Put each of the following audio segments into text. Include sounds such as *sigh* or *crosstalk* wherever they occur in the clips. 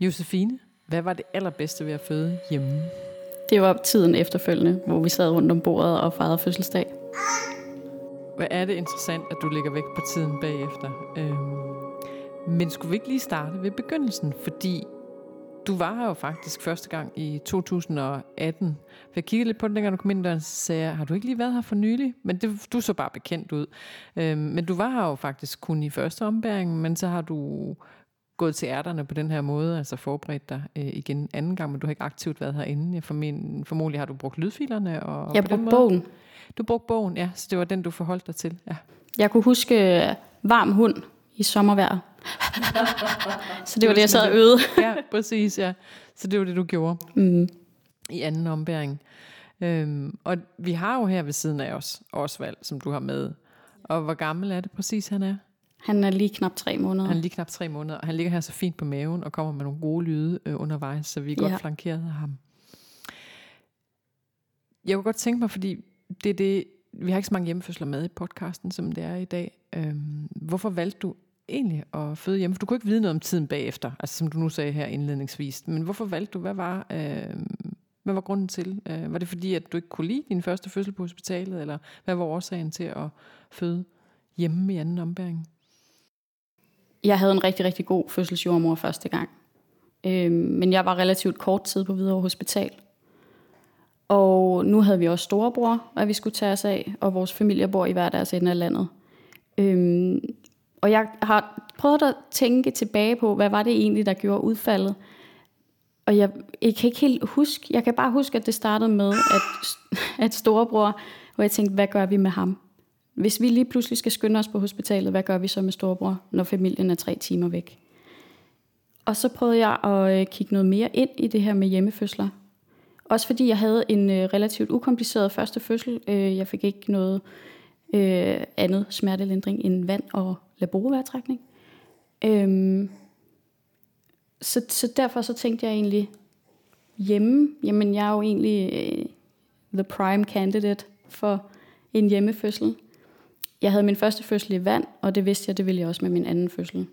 Josefine, hvad var det allerbedste ved at føde hjemme? Det var tiden efterfølgende, hvor vi sad rundt om bordet og fejrede fødselsdag. Hvad er det interessant, at du lægger væk på tiden bagefter? Øhm, men skulle vi ikke lige starte ved begyndelsen? Fordi du var her jo faktisk første gang i 2018. For jeg kiggede lidt på den, dengang du kom ind, og sagde, har du ikke lige været her for nylig? Men det, du så bare bekendt ud. Øhm, men du var her jo faktisk kun i første ombæring, men så har du gået til ærterne på den her måde, altså forberedt dig øh, igen anden gang, men du har ikke aktivt været herinde. Jeg formen, formodentlig har du brugt lydfilerne. Og, jeg brugte bogen. Du brugte bogen, ja, så det var den, du forholdt dig til. Ja. Jeg kunne huske øh, varm hund i sommervejr. *laughs* så det var det, jeg sad og øvede. ja, præcis, ja. Så det var det, du gjorde mm. i anden ombæring. Øhm, og vi har jo her ved siden af os Osvald, som du har med. Og hvor gammel er det præcis, han er? Han er lige knap tre måneder. Han er lige knap tre måneder, og han ligger her så fint på maven og kommer med nogle gode lyde øh, undervejs, så vi er godt ja. flankeret af ham. Jeg kunne godt tænke mig, fordi det er det, vi har ikke så mange hjemmefødsler med i podcasten, som det er i dag. Øhm, hvorfor valgte du egentlig at føde hjemme? For du kunne ikke vide noget om tiden bagefter, altså som du nu sagde her indledningsvis. Men hvorfor valgte du? Hvad var, øh, hvad var grunden til? Øh, var det fordi, at du ikke kunne lide din første fødsel på hospitalet, eller hvad var årsagen til at føde hjemme i anden ombæring? Jeg havde en rigtig, rigtig god fødselsjordmor første gang. Øh, men jeg var relativt kort tid på Hvidovre Hospital. Og nu havde vi også storebror, at vi skulle tage os af, og vores familie bor i hver deres ende af landet. Øhm, og jeg har prøvet at tænke tilbage på, hvad var det egentlig, der gjorde udfaldet. Og jeg, jeg kan ikke helt huske, jeg kan bare huske, at det startede med, at, at storebror, hvor jeg tænkte, hvad gør vi med ham? Hvis vi lige pludselig skal skynde os på hospitalet, hvad gør vi så med storebror, når familien er tre timer væk? Og så prøvede jeg at øh, kigge noget mere ind i det her med hjemmefødsler. Også fordi jeg havde en øh, relativt ukompliceret første fødsel. Øh, jeg fik ikke noget andet smertelindring end vand og laboroværtrækning. Øhm, så, så derfor så tænkte jeg egentlig hjemme, jamen jeg er jo egentlig the prime candidate for en hjemmefødsel. Jeg havde min første fødsel i vand, og det vidste jeg, det ville jeg også med min anden fødsel.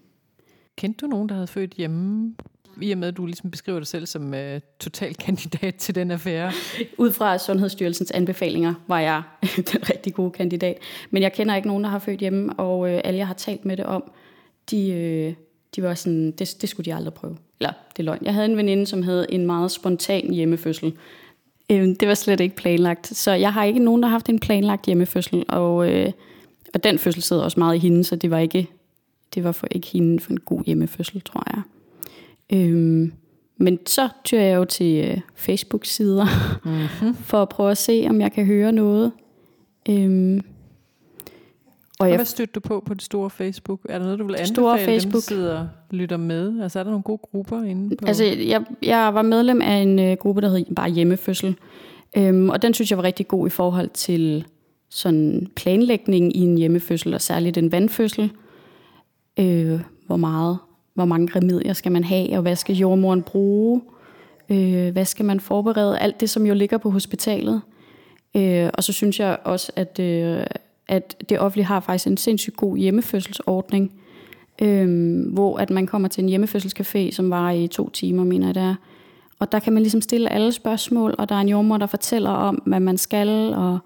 Kendte du nogen, der havde født hjemme i og med, at du ligesom beskriver dig selv som uh, total kandidat til den affære? *laughs* Ud fra Sundhedsstyrelsens anbefalinger var jeg *laughs* den rigtig gode kandidat. Men jeg kender ikke nogen, der har født hjemme, og uh, alle, jeg har talt med det om, de, uh, de var sådan, det, det skulle de aldrig prøve. Eller, det er løgn. Jeg havde en veninde, som havde en meget spontan hjemmefødsel. Uh, det var slet ikke planlagt. Så jeg har ikke nogen, der har haft en planlagt hjemmefødsel, og, uh, og den fødsel sidder også meget i hende, så det var ikke, det var for ikke hende for en god hjemmefødsel, tror jeg. Øhm, men så tyrer jeg jo til øh, Facebook-sider mm-hmm. *laughs* for at prøve at se, om jeg kan høre noget. Øhm, og, jeg, hvad støtter du på på det store Facebook? Er der noget, du vil anbefale store Facebook. dem, der sidder og lytter med? Altså er der nogle gode grupper inde på? Altså jeg, jeg var medlem af en uh, gruppe, der hed bare Hjemmefødsel. Øhm, og den synes jeg var rigtig god i forhold til sådan planlægning i en hjemmefødsel, og særligt en vandfødsel. Øh, hvor meget hvor mange remedier skal man have, og hvad skal jordmoren bruge, øh, hvad skal man forberede, alt det, som jo ligger på hospitalet. Øh, og så synes jeg også, at, øh, at det offentlige har faktisk en sindssygt god hjemmefødselsordning, øh, hvor at man kommer til en hjemmefødselscafé, som var i to timer, mener jeg det er. Og der kan man ligesom stille alle spørgsmål, og der er en jordmor, der fortæller om, hvad man skal, og, øh,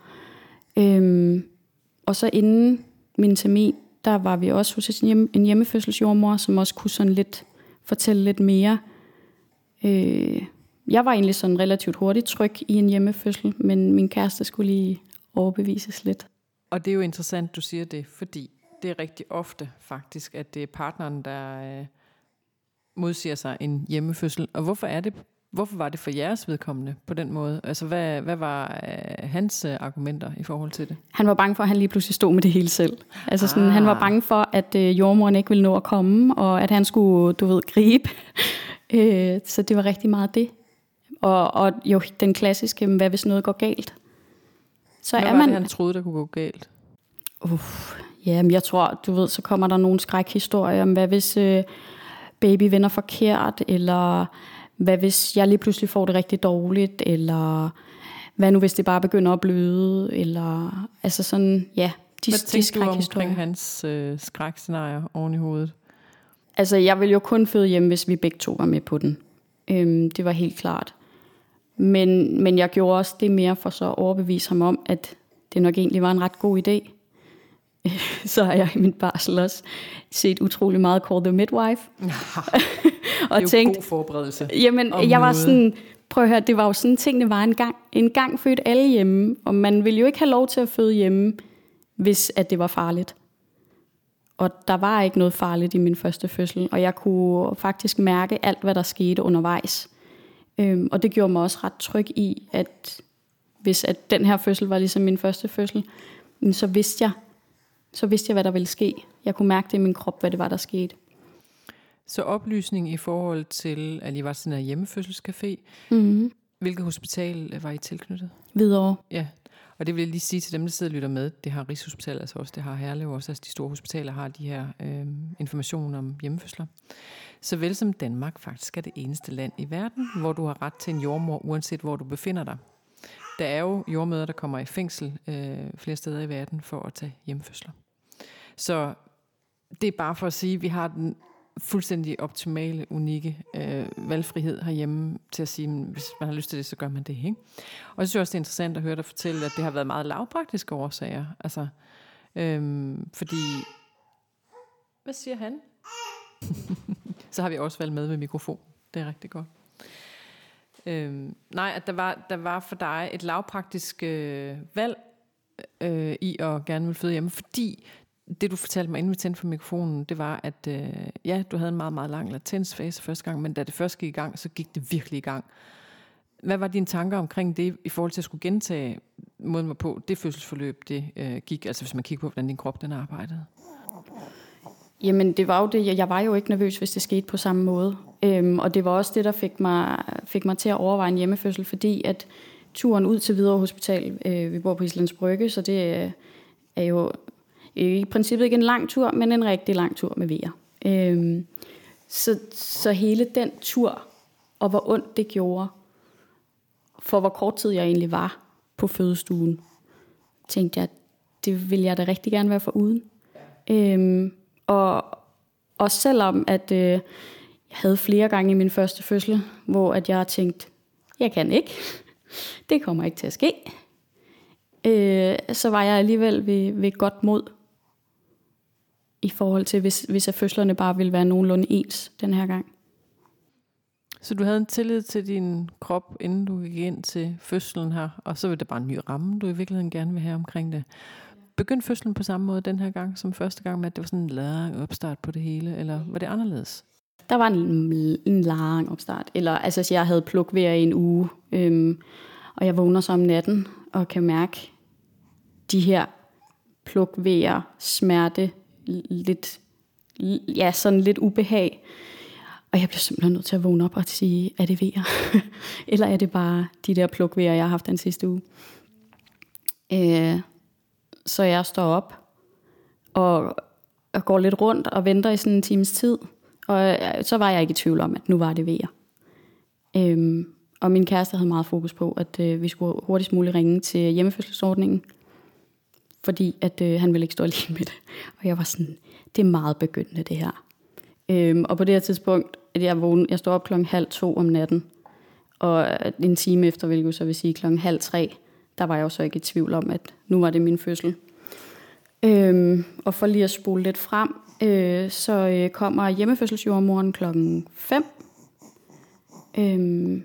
Øhm, og så inden min termin, der var vi også hos en, hjem, en hjemmefødselsjordmor, som også kunne sådan lidt fortælle lidt mere. Øh, jeg var egentlig sådan relativt hurtigt tryg i en hjemmefødsel, men min kæreste skulle lige overbevises lidt. Og det er jo interessant, du siger det, fordi det er rigtig ofte faktisk, at det er partneren, der øh, modsiger sig en hjemmefødsel. Og hvorfor er det Hvorfor var det for jeres vedkommende på den måde? Altså, hvad, hvad var øh, hans øh, argumenter i forhold til det? Han var bange for, at han lige pludselig stod med det hele selv. Altså, sådan, ah. han var ah. bange for, at øh, jordmoren ikke ville nå at komme, og at han skulle, du ved, gribe. *laughs* øh, så det var rigtig meget det. Og, og jo, den klassiske, hvad hvis noget går galt? Så hvad er man, det, han troede, der kunne gå galt? Uff, ja, men jeg tror, du ved, så kommer der nogle skrækhistorier om, hvad hvis øh, baby vender forkert, eller hvad hvis jeg lige pludselig får det rigtig dårligt, eller hvad nu hvis det bare begynder at bløde, eller altså sådan, ja, de, hvad de du omkring hans øh, skrækscenarier oven i hovedet? Altså, jeg ville jo kun føde hjemme, hvis vi begge to var med på den. Øhm, det var helt klart. Men, men jeg gjorde også det mere for så at overbevise ham om, at det nok egentlig var en ret god idé. *laughs* så har jeg i min barsel også set utrolig meget Call the Midwife. og *laughs* det er tænkt, god forberedelse. Jamen, jeg var sådan, prøv at høre, det var jo sådan, tingene var en gang. En gang født alle hjemme, og man ville jo ikke have lov til at føde hjemme, hvis at det var farligt. Og der var ikke noget farligt i min første fødsel, og jeg kunne faktisk mærke alt, hvad der skete undervejs. Øhm, og det gjorde mig også ret tryg i, at hvis at den her fødsel var ligesom min første fødsel, så vidste jeg, så vidste jeg, hvad der ville ske. Jeg kunne mærke det i min krop, hvad det var, der skete. Så oplysning i forhold til, at I var sådan en hjemmefødselscafé. Mm-hmm. Hvilket hospital var I tilknyttet? Videre. Ja, og det vil jeg lige sige til dem, der sidder og lytter med. Det har Rigshospitalet altså også, det har Herlev også. Altså de store hospitaler har de her øh, informationer om hjemmefødsler. Såvel som Danmark faktisk er det eneste land i verden, hvor du har ret til en jordmor, uanset hvor du befinder dig. Der er jo jordmøder, der kommer i fængsel øh, flere steder i verden for at tage hjemmefødsler. Så det er bare for at sige, at vi har den fuldstændig optimale, unikke øh, valgfrihed herhjemme til at sige, at hvis man har lyst til det, så gør man det. Ikke? Og jeg synes også, det er interessant at høre dig fortælle, at det har været meget lavpraktiske årsager. Altså, øhm, fordi... Hvad siger han? *laughs* så har vi også valgt med med mikrofon. Det er rigtig godt. Øhm, nej, at der var, der var for dig et lavpraktisk øh, valg øh, i at gerne vil føde hjemme, fordi det du fortalte mig inden vi tændte for mikrofonen, det var, at øh, ja, du havde en meget, meget lang latensfase første gang, men da det først gik i gang, så gik det virkelig i gang. Hvad var dine tanker omkring det, i forhold til at skulle gentage måden var på, det fødselsforløb, det øh, gik, altså hvis man kigger på, hvordan din krop den arbejdede? Jamen, det var jo det. Jeg var jo ikke nervøs, hvis det skete på samme måde. Øhm, og det var også det, der fik mig, fik mig til at overveje en hjemmefødsel, fordi at turen ud til Hvidovre Hospital, øh, vi bor på Islands Brygge, så det øh, er jo i princippet ikke en lang tur, men en rigtig lang tur med vejer. Øhm, så, så hele den tur, og hvor ondt det gjorde, for hvor kort tid jeg egentlig var på fødestuen, tænkte jeg, det vil jeg da rigtig gerne være for uden. Øhm, og, og selvom at øh, jeg havde flere gange i min første fødsel, hvor at jeg tænkte, jeg kan ikke, det kommer ikke til at ske, øh, så var jeg alligevel ved, ved godt mod i forhold til, hvis, hvis at fødslerne bare ville være nogenlunde ens den her gang. Så du havde en tillid til din krop, inden du gik ind til fødslen her, og så var det bare en ny ramme, du i virkeligheden gerne vil have omkring det. Begyndte fødslen på samme måde den her gang som første gang, med at det var sådan en lang opstart på det hele, eller var det anderledes? Der var en, en lang opstart. Eller, altså, jeg havde pluk hver en uge, øhm, og jeg vågner så om natten og kan mærke de her pluk smerte, lidt, ja, sådan lidt ubehag. Og jeg bliver simpelthen nødt til at vågne op og sige, er det vejer? *laughs* Eller er det bare de der plukvejer, jeg har haft den sidste uge? Øh, så jeg står op og, og går lidt rundt og venter i sådan en times tid. Og så var jeg ikke i tvivl om, at nu var det vejer. Øhm, og min kæreste havde meget fokus på, at øh, vi skulle hurtigst muligt ringe til hjemmefødselsordningen fordi at øh, han ville ikke stå *laughs* alene med det. Og jeg var sådan, det er meget begyndende det her. Øhm, og på det her tidspunkt, at jeg vågnede, jeg står op klokken halv to om natten, og øh, en time efter, hvilket så vil sige klokken halv tre, der var jeg jo så ikke i tvivl om, at nu var det min fødsel. Øhm, og for lige at spole lidt frem, øh, så øh, kommer hjemmefødselsjordmoren klokken 5 øhm,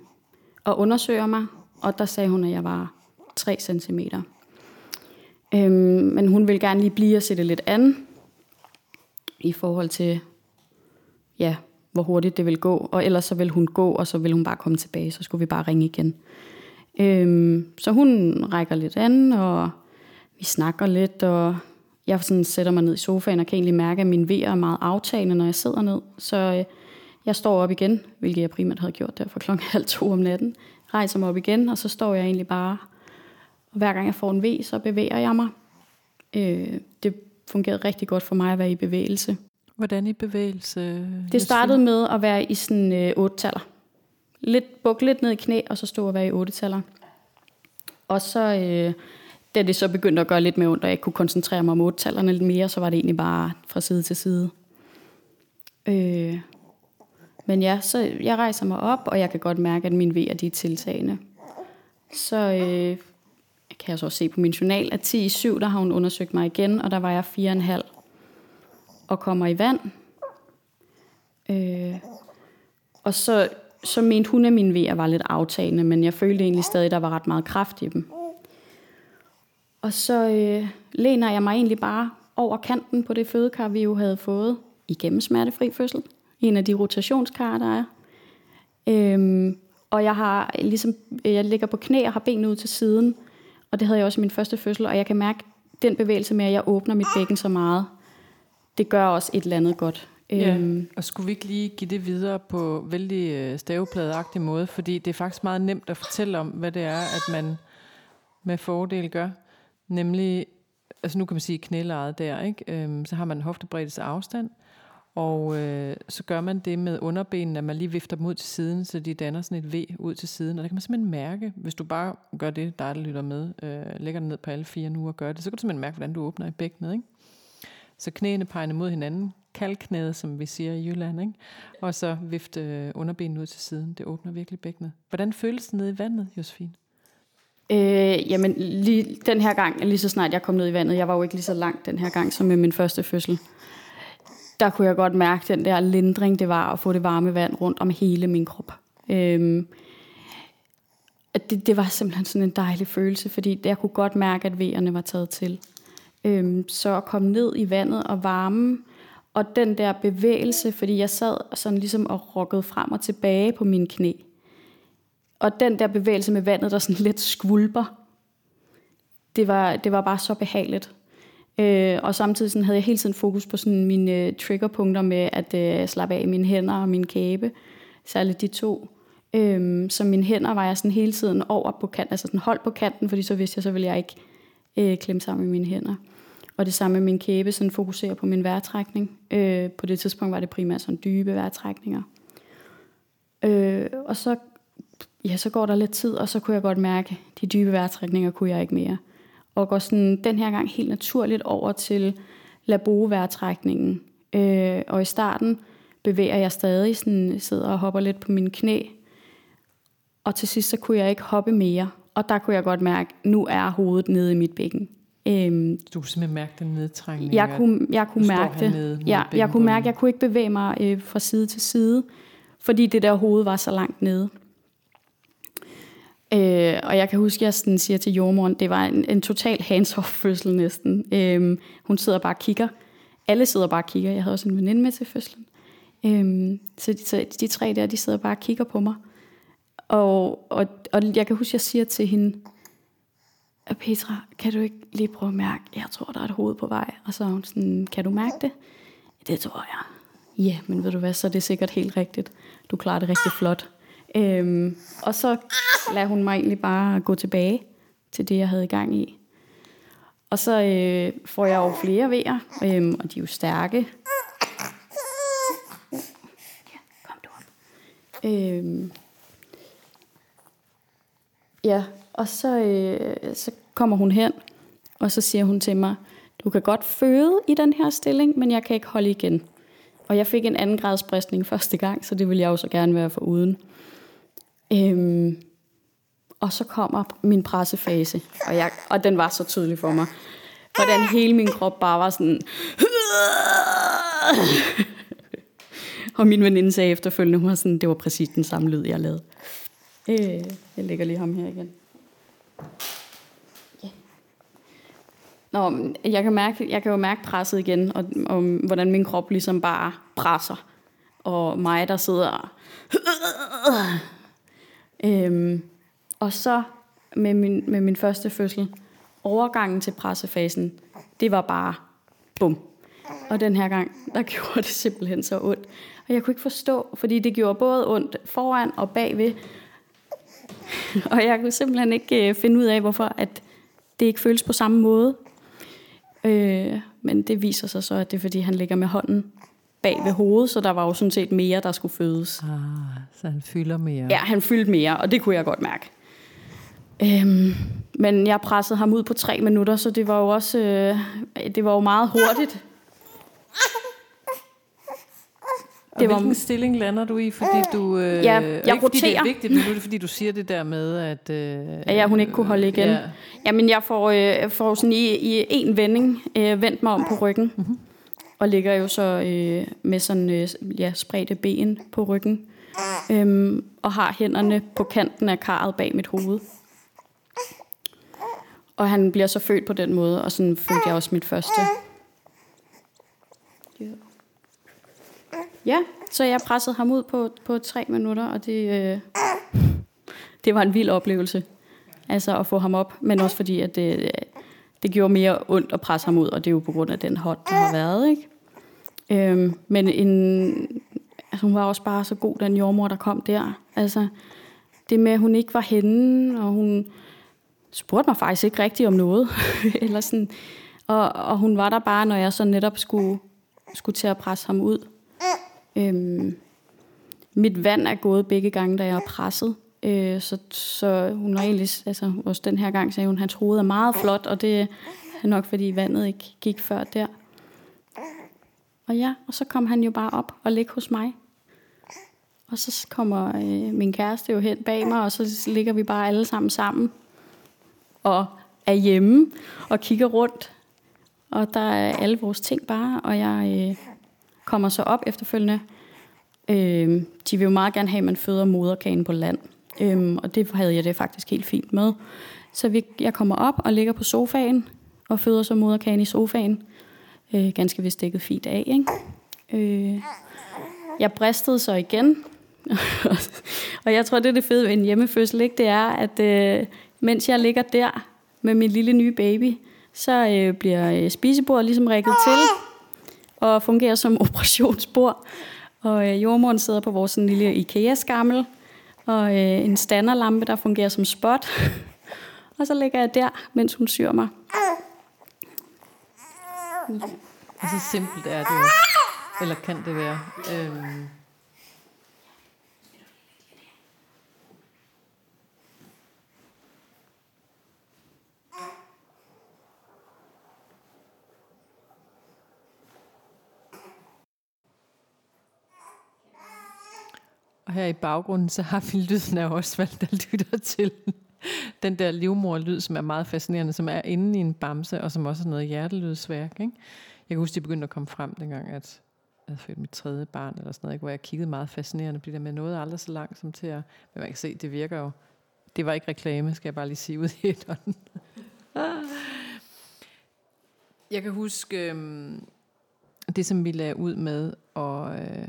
og undersøger mig, og der sagde hun, at jeg var 3 cm. Øhm, men hun vil gerne lige blive og sætte lidt an i forhold til, ja, hvor hurtigt det vil gå. Og ellers så vil hun gå, og så vil hun bare komme tilbage, så skulle vi bare ringe igen. Øhm, så hun rækker lidt an, og vi snakker lidt, og jeg sådan sætter mig ned i sofaen og kan egentlig mærke, at min vejer er meget aftagende, når jeg sidder ned. Så øh, jeg står op igen, hvilket jeg primært havde gjort der for klokken *laughs* halv to om natten. Rejser mig op igen, og så står jeg egentlig bare og hver gang jeg får en V, så bevæger jeg mig. Øh, det fungerede rigtig godt for mig at være i bevægelse. Hvordan i bevægelse? Det startede med at være i sådan øh, otte taller. Lidt, bukke lidt ned i knæ, og så stå og være i otte taller. Og så, øh, da det så begyndte at gøre lidt mere ondt, og jeg kunne koncentrere mig om otte tallerne lidt mere, så var det egentlig bare fra side til side. Øh, men ja, så jeg rejser mig op, og jeg kan godt mærke, at min vejer de er tiltagende. Så øh, kan jeg så også se på min journal, at 10 i 7, der har hun undersøgt mig igen, og der var jeg 4,5 og kommer i vand. Øh, og så, så mente hun, at mine vejer var lidt aftagende, men jeg følte egentlig stadig, at der var ret meget kraft i dem. Og så øh, læner jeg mig egentlig bare over kanten på det fødekar, vi jo havde fået igennem smertefri fødsel. En af de rotationskar, der er. Øhm, og jeg har ligesom, jeg ligger på knæ og har benene ud til siden. Og det havde jeg også i min første fødsel. Og jeg kan mærke den bevægelse med, at jeg åbner mit bækken så meget. Det gør også et eller andet godt. Ja, øhm. og skulle vi ikke lige give det videre på vældig øh, stavepladeagtig måde? Fordi det er faktisk meget nemt at fortælle om, hvad det er, at man med fordel gør. Nemlig, altså nu kan man sige knælejet der, ikke? Øhm, så har man hoftebreddes afstand, og øh, så gør man det med underbenene, at man lige vifter dem ud til siden, så de danner sådan et V ud til siden. Og det kan man simpelthen mærke, hvis du bare gør det, der, der lytter med, øh, lægger den ned på alle fire nu og gør det, så kan du simpelthen mærke, hvordan du åbner i bækkenet. Ikke? Så knæene peger mod hinanden, kalknædet, som vi siger i Jylland, ikke? og så vifte underbenet underbenene ud til siden. Det åbner virkelig bækkenet. Hvordan føles det nede i vandet, Josefine? Øh, jamen, lige, den her gang, lige så snart jeg kom ned i vandet, jeg var jo ikke lige så langt den her gang, som med min første fødsel, der kunne jeg godt mærke den der lindring, det var at få det varme vand rundt om hele min krop. Øh, det, det var simpelthen sådan en dejlig følelse, fordi jeg kunne godt mærke, at vejerne var taget til øhm, så at komme ned i vandet og varme, og den der bevægelse, fordi jeg sad sådan ligesom og rokkede frem og tilbage på mine knæ. Og den der bevægelse med vandet, der sådan lidt skvulper, det var, det var bare så behageligt. Øh, og samtidig sådan havde jeg hele tiden fokus på sådan mine øh, triggerpunkter med at øh, slappe af i mine hænder og min kæbe. Særligt de to. Øh, så mine hænder var jeg sådan hele tiden over på kanten, altså sådan holdt på kanten, fordi så vidste jeg, så ville jeg ikke øh, klemme sammen i mine hænder. Og det samme med min kæbe, sådan fokuserer på min vejrtrækning. Øh, på det tidspunkt var det primært sådan dybe vejrtrækninger. Øh, og så ja, så går der lidt tid, og så kunne jeg godt mærke, de dybe vejrtrækninger kunne jeg ikke mere. Og går sådan den her gang helt naturligt over til labo-vejrtrækningen. Øh, og i starten bevæger jeg stadig, sådan, sidder og hopper lidt på mine knæ. Og til sidst så kunne jeg ikke hoppe mere. Og der kunne jeg godt mærke, at nu er hovedet nede i mit bækken. Øhm, du kunne simpelthen mærke den nedtrængning? Jeg kunne, jeg kunne mærke det. Ja, jeg kunne mærke, at jeg kunne ikke bevæge mig øh, fra side til side, fordi det der hoved var så langt nede. Øh, og jeg kan huske, at jeg sådan siger til jordmoren, det var en, en total hands-off fødsel næsten. Øh, hun sidder bare og kigger. Alle sidder bare og kigger. Jeg havde også en veninde med til fødslen. Øh, så, de, så de tre der, de sidder bare og kigger på mig. Og, og, og jeg kan huske, at jeg siger til hende, øh, Petra, kan du ikke lige prøve at mærke, jeg tror, der er et hoved på vej. Og så er hun sådan, kan du mærke det? Det tror jeg. Ja, men ved du hvad, så er det sikkert helt rigtigt. Du klarer det rigtig flot. Øhm, og så lader hun mig egentlig bare gå tilbage til det, jeg havde i gang i. Og så øh, får jeg jo flere vejer, øhm, og de er jo stærke. Ja, kom du op. Øhm, ja, og så, øh, så kommer hun hen, og så siger hun til mig, du kan godt føde i den her stilling, men jeg kan ikke holde igen. Og jeg fik en anden grads bristning *laughs* første gang, så det vil jeg jo så gerne være for uden. Øhm, og så kommer min pressefase, og, jeg, og den var så tydelig for mig. Hvordan hele min krop bare var sådan... *laughs* og min veninde sagde efterfølgende, hun var sådan, det var præcis den samme lyd, jeg lavede. Øh, jeg lægger lige ham her igen. Yeah. Nå, jeg kan, mærke, jeg kan jo mærke presset igen, og, og hvordan min krop ligesom bare presser. Og mig, der sidder Øhm, og så med min, med min første fødsel, overgangen til pressefasen, det var bare bum. Og den her gang, der *laughs* gjorde det simpelthen så ondt. Og jeg kunne ikke forstå, fordi det gjorde både ondt foran og bagved. *laughs* og jeg kunne simpelthen ikke øh, finde ud af, hvorfor at det ikke føles på samme måde. Øh, men det viser sig så, at det er, fordi han ligger med hånden bag ved hovedet, så der var jo sådan set mere, der skulle fødes. Ah, så han fylder mere. Ja, han fyldte mere, og det kunne jeg godt mærke. Øhm, men jeg pressede ham ud på tre minutter, så det var jo også øh, det var jo meget hurtigt. *laughs* det var, hvilken stilling lander du i? Fordi du, øh, ja, jeg ikke, roterer. Fordi det er vigtigt, men nu er det fordi, du siger det der med, at... Øh, ja, hun ikke kunne holde igen. Ja. Jamen, jeg får, øh, får sådan i, i en vending øh, vendt mig om på ryggen. Mm-hmm. Og ligger jo så øh, med sådan øh, ja, spredte ben på ryggen. Øhm, og har hænderne på kanten af karret bag mit hoved. Og han bliver så født på den måde, og sådan følte jeg også mit første. Ja, så jeg pressede ham ud på, på tre minutter, og det, øh, det var en vild oplevelse. Altså at få ham op, men også fordi, at det, det gjorde mere ondt at presse ham ud, og det er jo på grund af den hånd, der har været. Ikke? Øhm, men en, altså hun var også bare så god, den jordmor, der kom der. Altså, det med, at hun ikke var henne, og hun spurgte mig faktisk ikke rigtigt om noget. *laughs* Eller sådan. Og, og hun var der bare, når jeg så netop skulle, skulle til at presse ham ud. Øhm, mit vand er gået begge gange, da jeg er presset. Øh, så, så hun har egentlig, altså også den her gang sagde hun, at hans hoved er meget flot, og det er nok fordi vandet ikke gik før der. Og ja, og så kom han jo bare op og ligge hos mig. Og så kommer øh, min kæreste jo hen bag mig, og så ligger vi bare alle sammen sammen. Og er hjemme og kigger rundt. Og der er alle vores ting bare, og jeg øh, kommer så op efterfølgende. Øh, de vil jo meget gerne have, at man føder moderkagen på land. Øh, og det havde jeg det faktisk helt fint med. Så vi, jeg kommer op og ligger på sofaen, og føder så moderkagen i sofaen. Øh, ganske vist dækket fint af, ikke? Øh, jeg bristede så igen, *laughs* og jeg tror, det er det fede ved en hjemmefødsel, ikke? det er, at øh, mens jeg ligger der med min lille nye baby, så øh, bliver øh, spisebordet ligesom rækket til og fungerer som *laughs* operationsbord. Og øh, jordmoren sidder på vores sådan, lille IKEA-skammel, og øh, en standerlampe, der fungerer som spot. *laughs* og så ligger jeg der, mens hun syr mig. Og så simpelt er det jo. Eller kan det være. Øhm. Og her i baggrunden, så har vi lyden af Osvald, der lytter til den der livmorlyd, som er meget fascinerende, som er inde i en bamse, og som også er noget hjertelydsværk. Ikke? Jeg kan huske, de begyndte at komme frem dengang, at jeg havde født mit tredje barn, eller sådan noget, ikke? hvor jeg kiggede meget fascinerende på det der med noget aldrig så langt som til at... Men man kan se, det virker jo. Det var ikke reklame, skal jeg bare lige sige ud i et Jeg kan huske øhm, det, som vi lagde ud med at øh,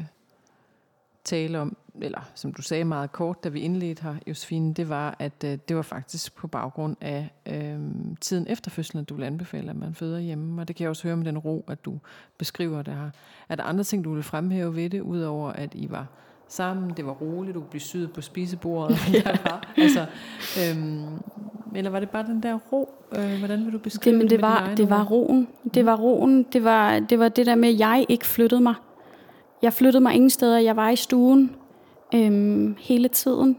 tale om, eller som du sagde meget kort, da vi indledte her, Josefine, det var, at øh, det var faktisk på baggrund af øh, tiden efter fødslen, at du vil anbefale, at man føder hjemme. Og det kan jeg også høre med den ro, at du beskriver det her. Er der andre ting, du vil fremhæve ved det, udover at I var sammen, det var roligt, du blev syet på spisebordet? *laughs* ja. altså, øhm, eller var det bare den der ro? Øh, hvordan vil du beskrive det? Men det, var, det var roen. Det var roen. Det var, det var det der med, at jeg ikke flyttede mig. Jeg flyttede mig ingen steder. Jeg var i stuen øhm, hele tiden.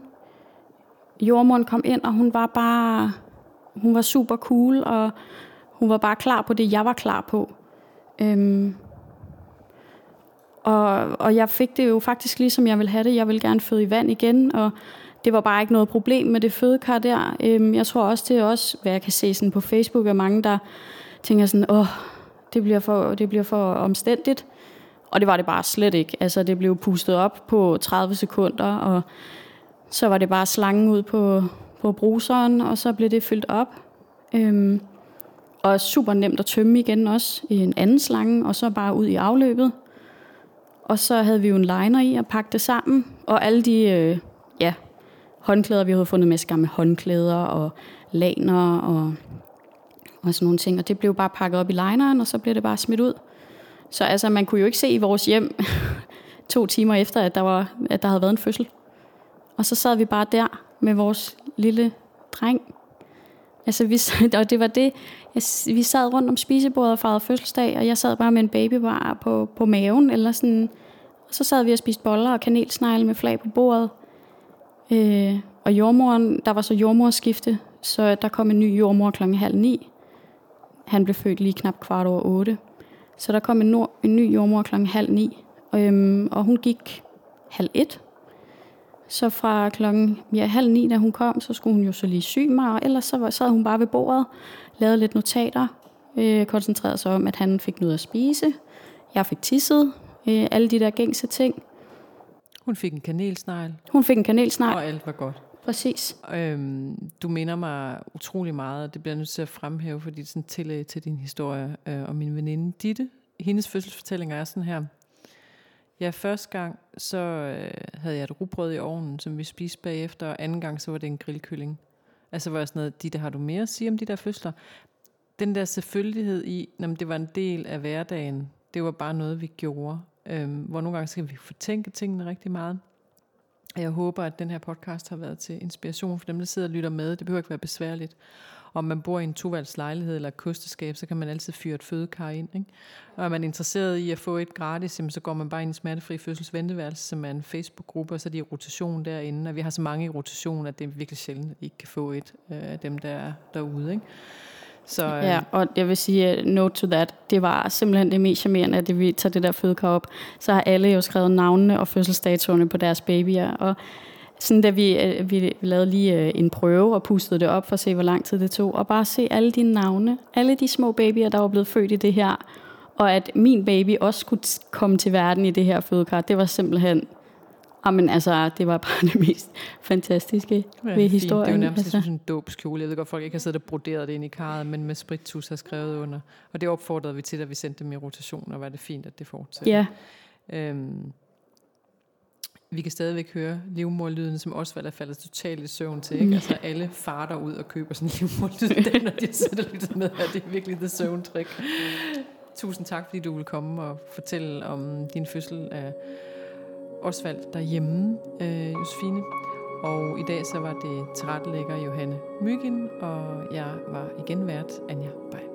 Jordmoren kom ind, og hun var bare, hun var super cool, og hun var bare klar på det, jeg var klar på. Øhm, og, og jeg fik det jo faktisk ligesom jeg ville have det. Jeg ville gerne føde i vand igen, og det var bare ikke noget problem med det fødekar der. Øhm, jeg tror også, det er også, hvad jeg kan se sådan på Facebook, er mange, der tænker sådan, åh, det bliver for, det bliver for omstændigt. Og det var det bare slet ikke. Altså, det blev pustet op på 30 sekunder, og så var det bare slangen ud på, på bruseren, og så blev det fyldt op. Øhm, og super nemt at tømme igen også i en anden slange, og så bare ud i afløbet. Og så havde vi jo en liner i at pakke det sammen, og alle de øh, ja, håndklæder, vi havde fundet med gamle håndklæder og laner og, og sådan nogle ting. Og det blev bare pakket op i lineren, og så blev det bare smidt ud. Så altså, man kunne jo ikke se i vores hjem *laughs* to timer efter, at der, var, at der havde været en fødsel. Og så sad vi bare der med vores lille dreng. Altså, vi, *laughs* og det var det, jeg, vi sad rundt om spisebordet og fejrede fødselsdag, og jeg sad bare med en babybar på, på maven, eller sådan. Og så sad vi og spiste boller og kanelsnegle med flag på bordet. Øh, og jordmoren, der var så jordmorskifte, så der kom en ny jordmor klokken halv ni. Han blev født lige knap kvart over otte. Så der kom en, nord, en ny jordmor klokken halv ni, øhm, og hun gik halv et. Så fra klokken ja, halv ni, da hun kom, så skulle hun jo så lige sy mig, og ellers så var, sad hun bare ved bordet, lavede lidt notater, øh, koncentrerede sig om, at han fik noget at spise, jeg fik tisset, øh, alle de der gængse ting. Hun fik en kanelsnegl, Hun fik en kanelsnegl, og alt var godt præcis. Øhm, du minder mig utrolig meget, og det bliver jeg nødt til at fremhæve, fordi det er sådan et tillæg til din historie øh, og min veninde Ditte. Hendes fødselsfortællinger er sådan her. Ja, første gang, så øh, havde jeg et rugbrød i ovnen, som vi spiste bagefter, og anden gang, så var det en grillkylling. Altså var jeg sådan noget, Ditte, har du mere at sige om de der fødsler? Den der selvfølgelighed i, når det var en del af hverdagen, det var bare noget, vi gjorde. Øhm, hvor nogle gange skal vi fortænke tingene rigtig meget. Jeg håber, at den her podcast har været til inspiration for dem, der sidder og lytter med. Det behøver ikke være besværligt. Om man bor i en toværelseslejlighed lejlighed eller et kosteskab, så kan man altid fyre et fødekar ind. Ikke? Og er man interesseret i at få et gratis, så går man bare ind i Smertefri Fødsels Venteværelse, som er en Facebook-gruppe, og så er de i rotation derinde. Og vi har så mange i rotation, at det er virkelig sjældent, at I ikke kan få et øh, af dem, der er derude. Ikke? Så, øh, Ja, og jeg vil sige, uh, note to that, det var simpelthen det mest charmerende, at det, vi tager det der fødekar op, så har alle jo skrevet navnene og fødselsdatoerne på deres babyer, og sådan da vi, øh, vi lavede lige øh, en prøve og pustede det op for at se, hvor lang tid det tog, og bare se alle de navne, alle de små babyer, der var blevet født i det her, og at min baby også skulle komme til verden i det her fødekar, det var simpelthen, jamen altså, det var bare *laughs* det mest fantastiske Ja, ved historien. Det er jo nærmest altså. altså. en dåbskjole. Jeg ved godt, folk ikke har siddet og broderet det ind i karret, men med sprittus har skrevet under. Og det opfordrede vi til, da vi sendte dem i rotation, og var det fint, at det fortsatte. Ja, Øhm, vi kan stadigvæk høre livmorlyden, som også er faldet totalt i søvn til. Ikke? Altså alle farter ud og køber sådan en livmorlyd, *laughs* når de og lyttet med her. Det er virkelig the søvntrik. Tusind tak, fordi du vil komme og fortælle om din fødsel af Osvald derhjemme, øh, Josefine. Og i dag så var det tilrettelægger Johanne Myggen, og jeg var igen vært, Anja Bay.